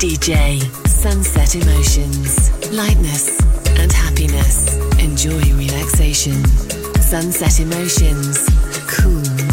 DJ. Sunset Emotions, lightness and happiness. Enjoy relaxation. Sunset Emotions, cool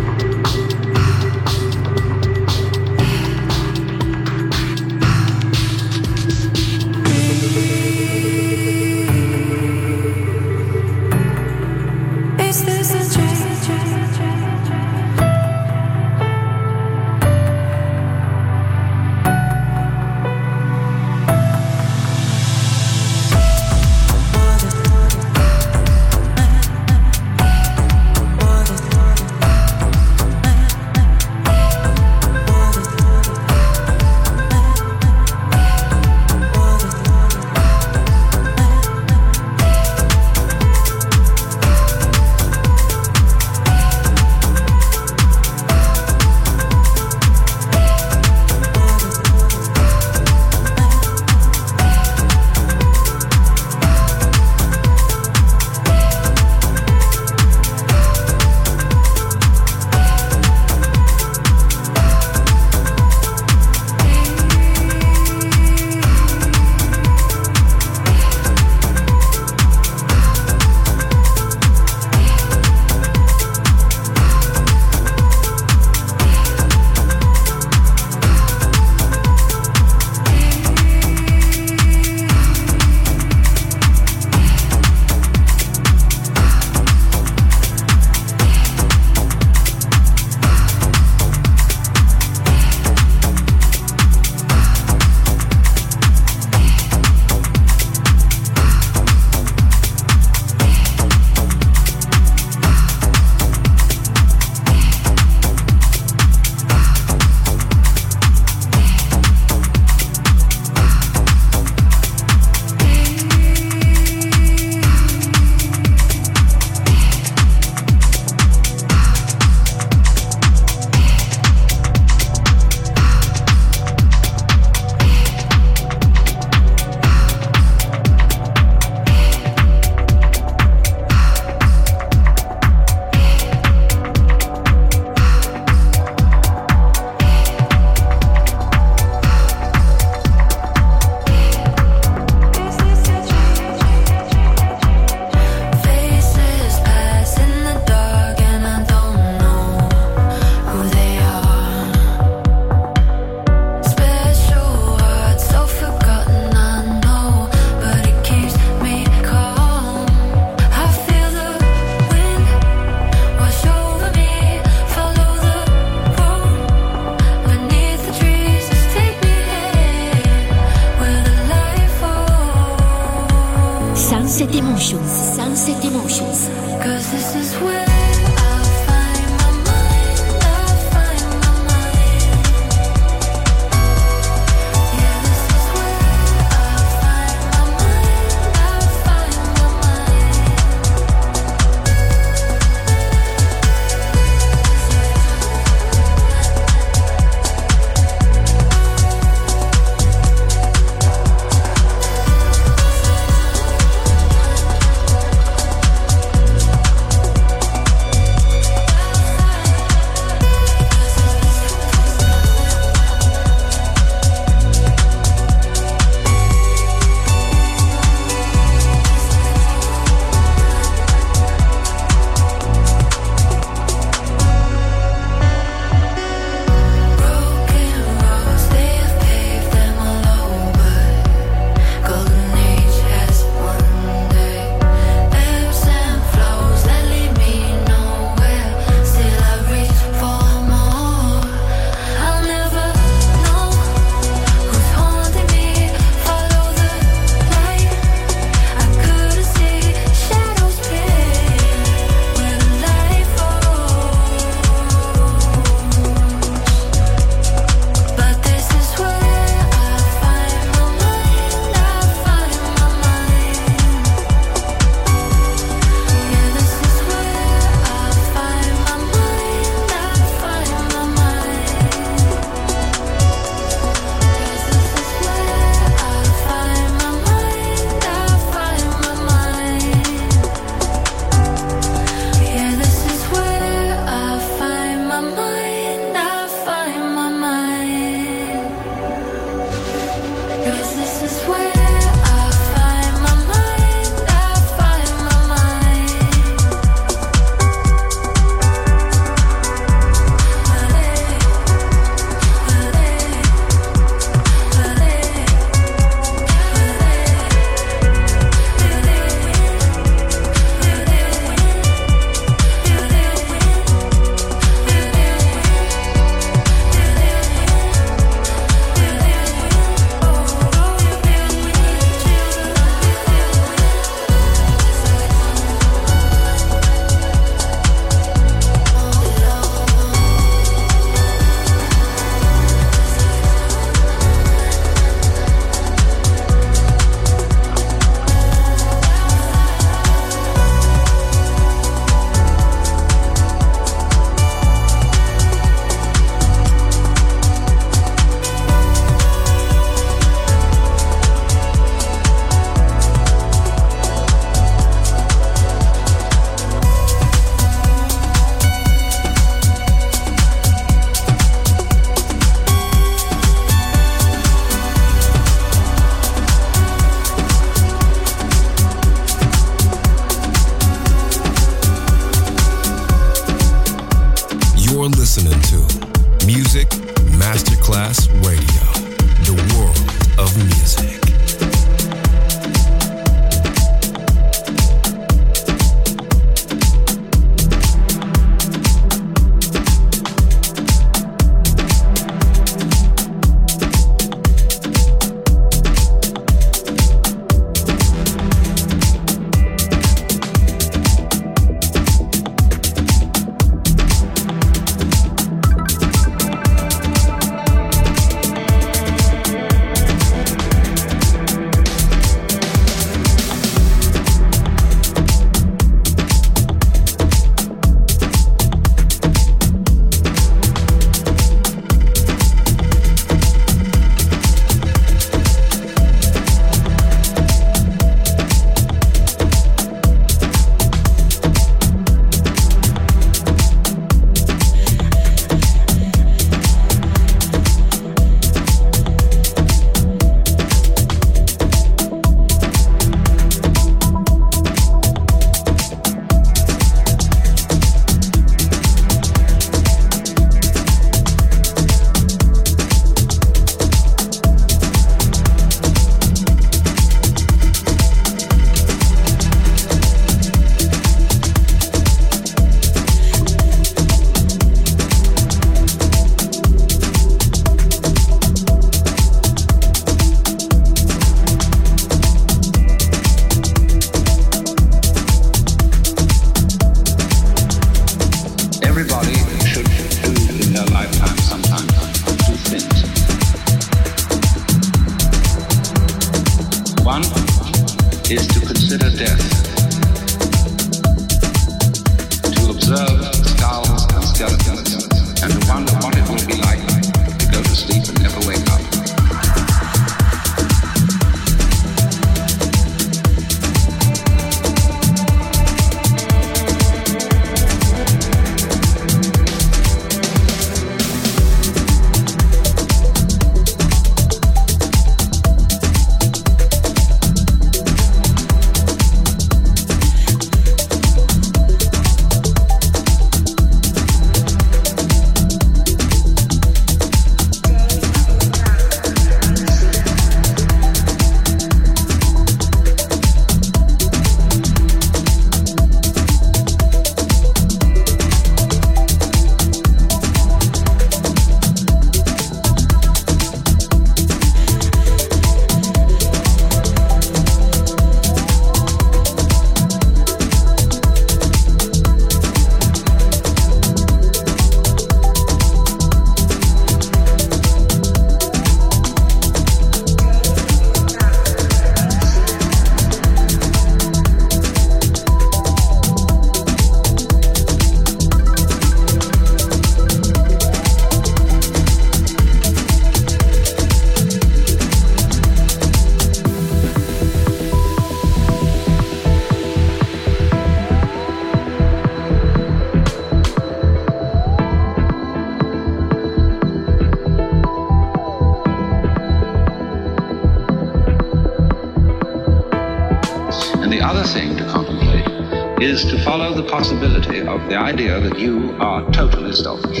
possibility of the idea that you are totally selfish.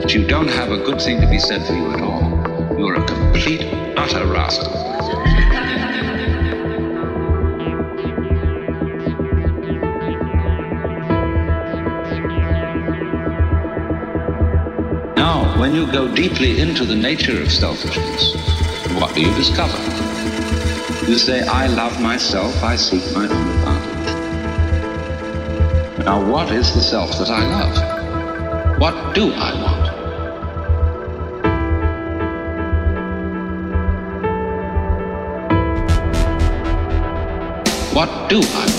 That you don't have a good thing to be said for you at all. You're a complete, utter rascal. Now, when you go deeply into the nature of selfishness, what do you discover? You say, I love myself, I seek my own. Now, what is the self that I love? What do I want? What do I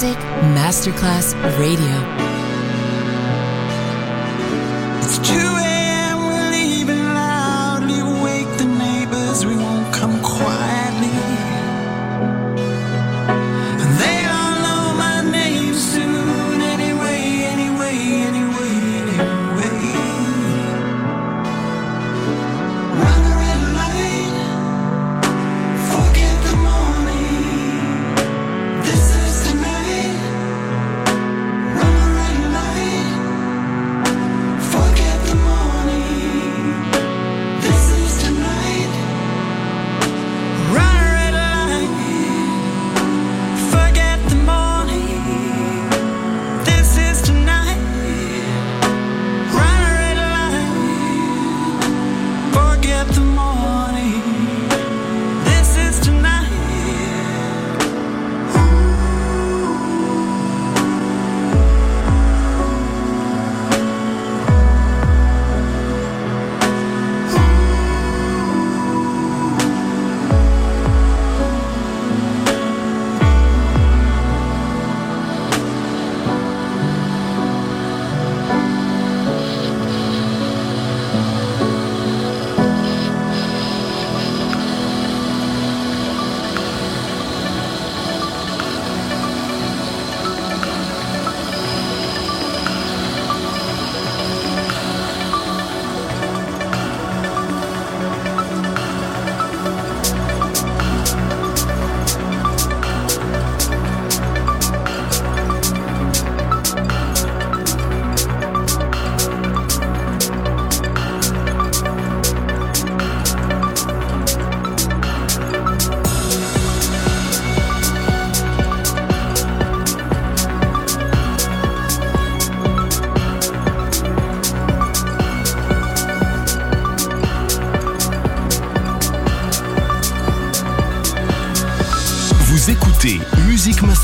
Music Masterclass Radio. It's 2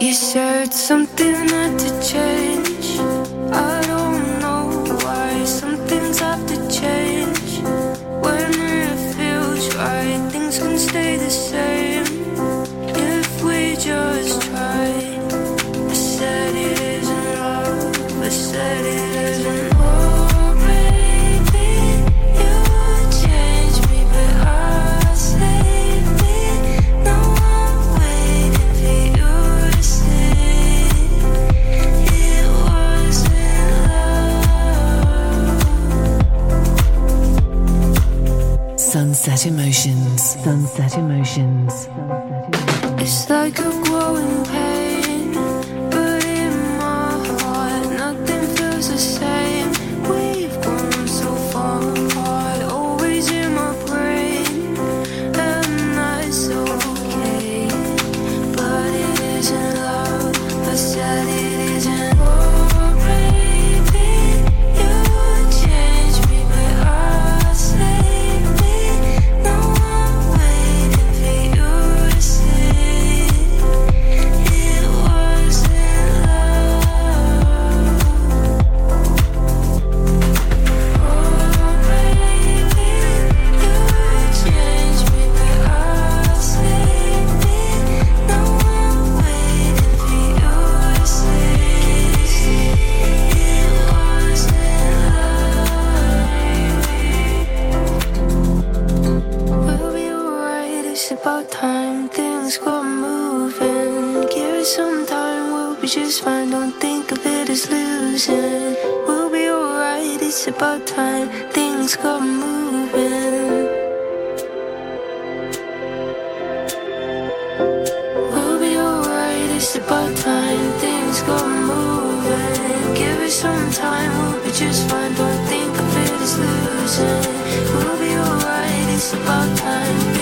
You said something not to change. Emotions. Sunset Emotions. It's like I'm growing sometime we'll be just fine. Don't think of it as losing. We'll be alright. It's about time.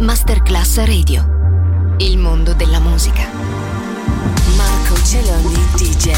Masterclass Radio. Il mondo della musica. Marco Celloni DJ.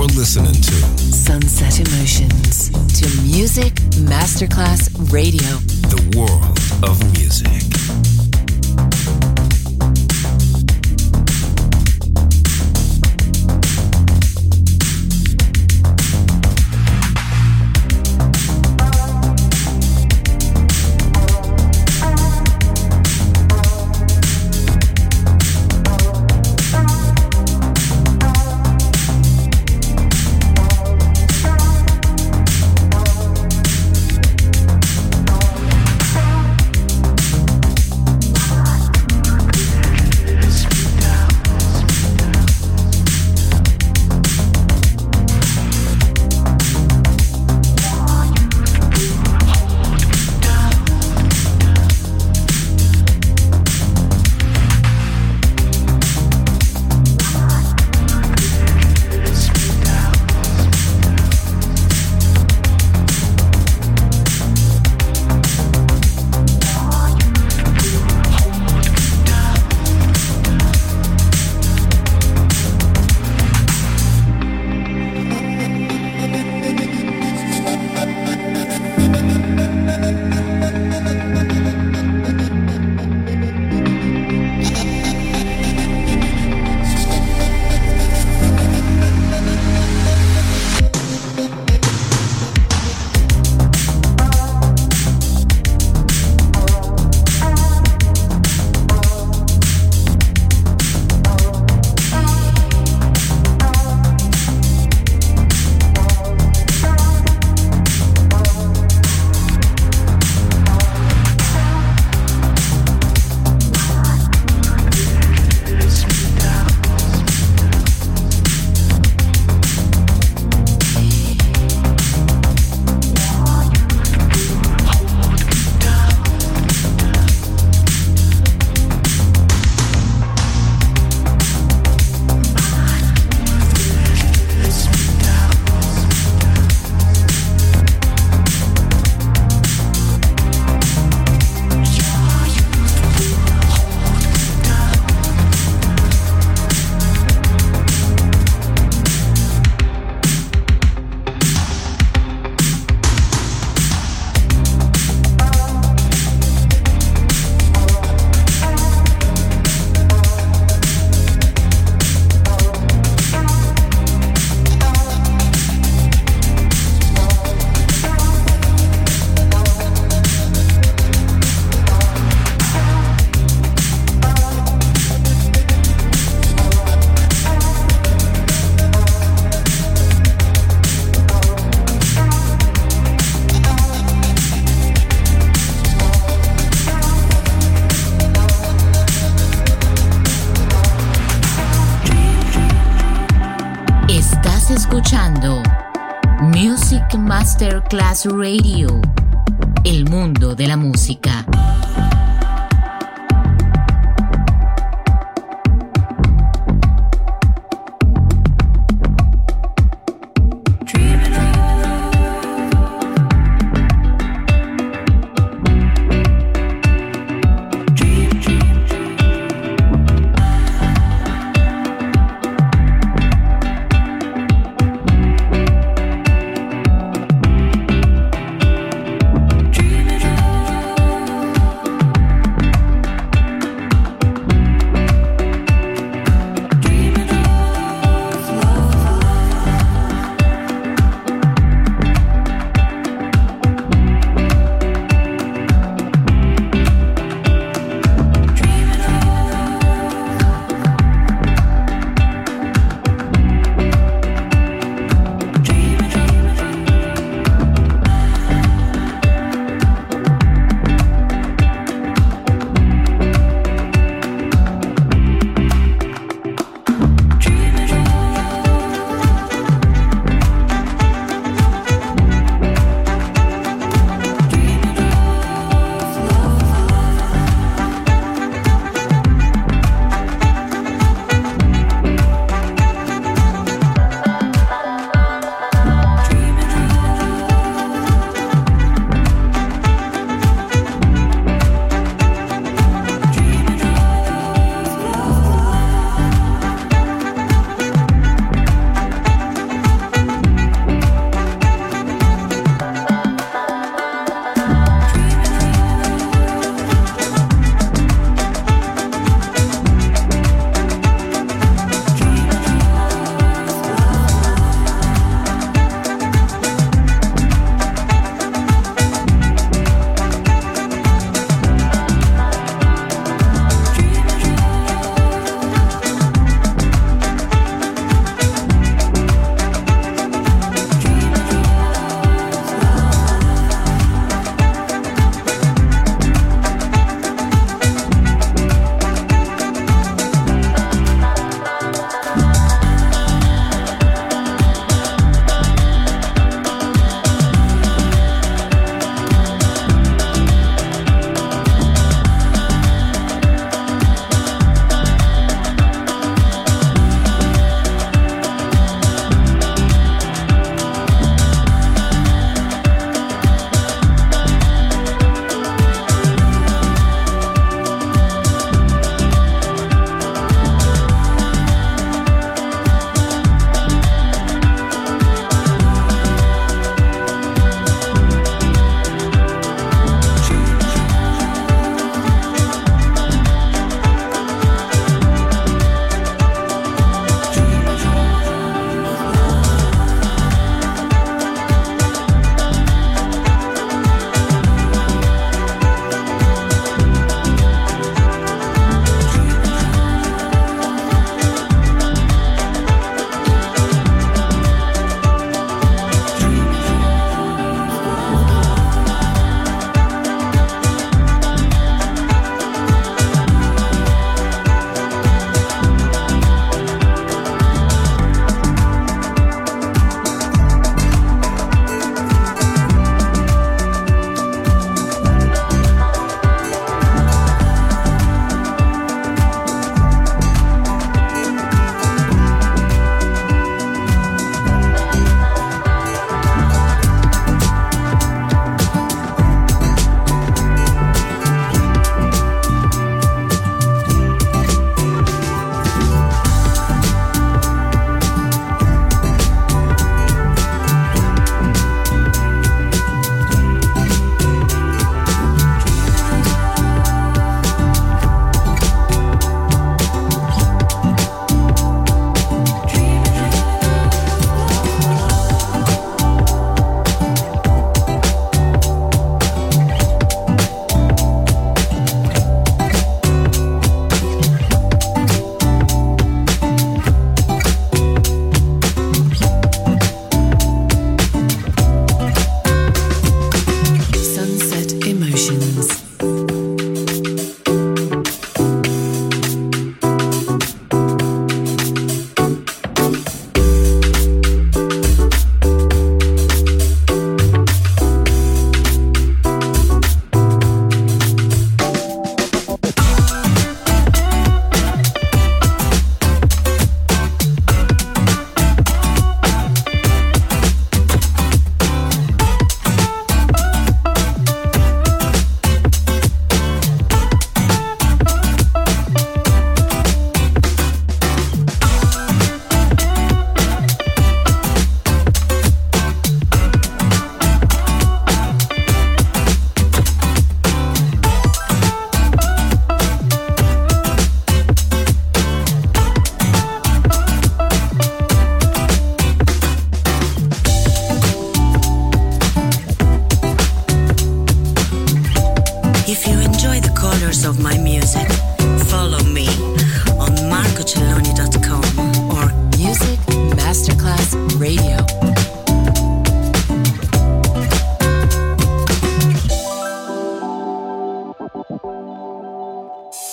You're listening to Sunset Emotions to Music Masterclass Radio, the world of music. Class Radio,